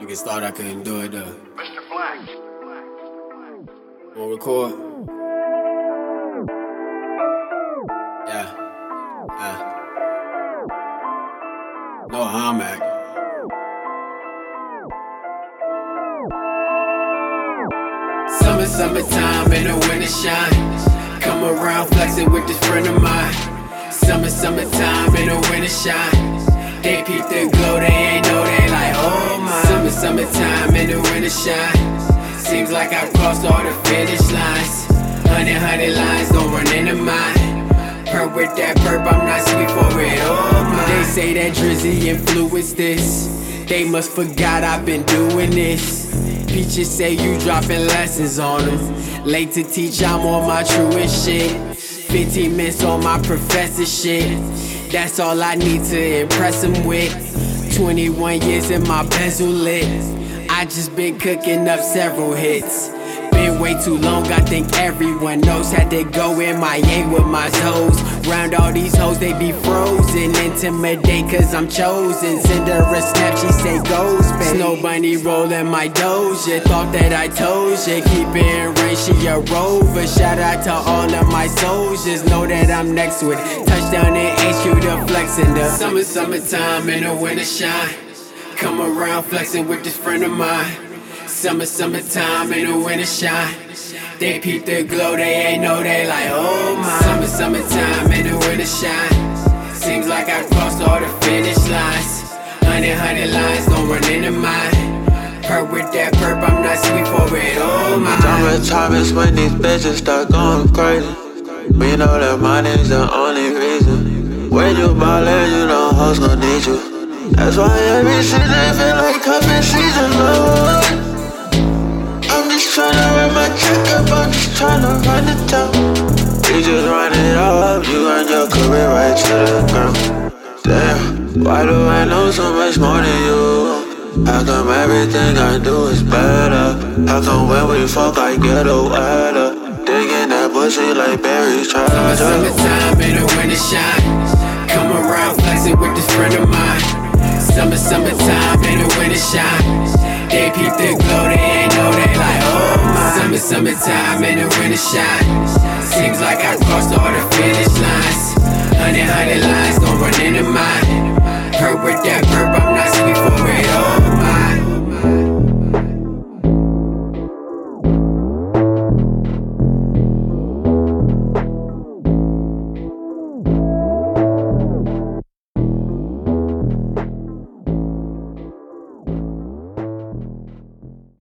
Niggas thought I couldn't do it though. Mr. Black. On record. Yeah. Yeah. No harm act. Summer, summertime in the winter shine. Come around flexing with this friend of mine. Summer, summertime in the winter shine. They peep the glow, they ain't know they like, oh my. Summer, summertime in the winter shine. Seems like I've crossed all the finish lines. Hundred, hundred lines don't run into mine. Perp with that perp, I'm not sweet for it, oh my. They say that Drizzy influenced this. They must forgot I've been doing this. Peaches say you dropping lessons on them. Late to teach, I'm on my truest shit. 15 minutes on my professor shit. That's all I need to impress them with. 21 years in my bezel lit. I just been cooking up several hits. Been way too long, I think everyone knows. Had to go in my A with my toes. Round all these hoes, they be frozen. Intimidate, cause I'm chosen. Send her a snap, she say goes, babe. Snow bunny rolling my doja. Thought that I told ya. Keep it in range, she a rover. Shout out to all of my soldiers. Know that I'm next with it. Touchdown in HQ, the flexing the summer, summertime, in the winter shine. Come around flexing with this friend of mine. Summer, summertime in the winter shine. They peep the glow, they ain't know they like, oh my. Summer, summertime in the winter shine. Seems like I crossed all the finish lines. Hundred, hundred lines don't run into mine. Perp with that perp, I'm not sweet for it, oh my. Summertime is when these bitches start going crazy. We know that money's the only reason. When you ballin', you know hoes gon' need you. That's why every season feel like cuffin' season, Lord. Tryna run run it down. You just run it up, you earn your career right to the ground. Damn, why do I know so much more than you? How come everything I do is better? How come when we fuck I get a wetter? Digging that pussy like berries Summer, treasure. summertime in the winter shine. Come around flexing with this friend of mine. Summer, summertime in the winter shine. They peep the glow, summertime in the winter shine. Seems like I crossed all the finish lines. Hundred, hundred lines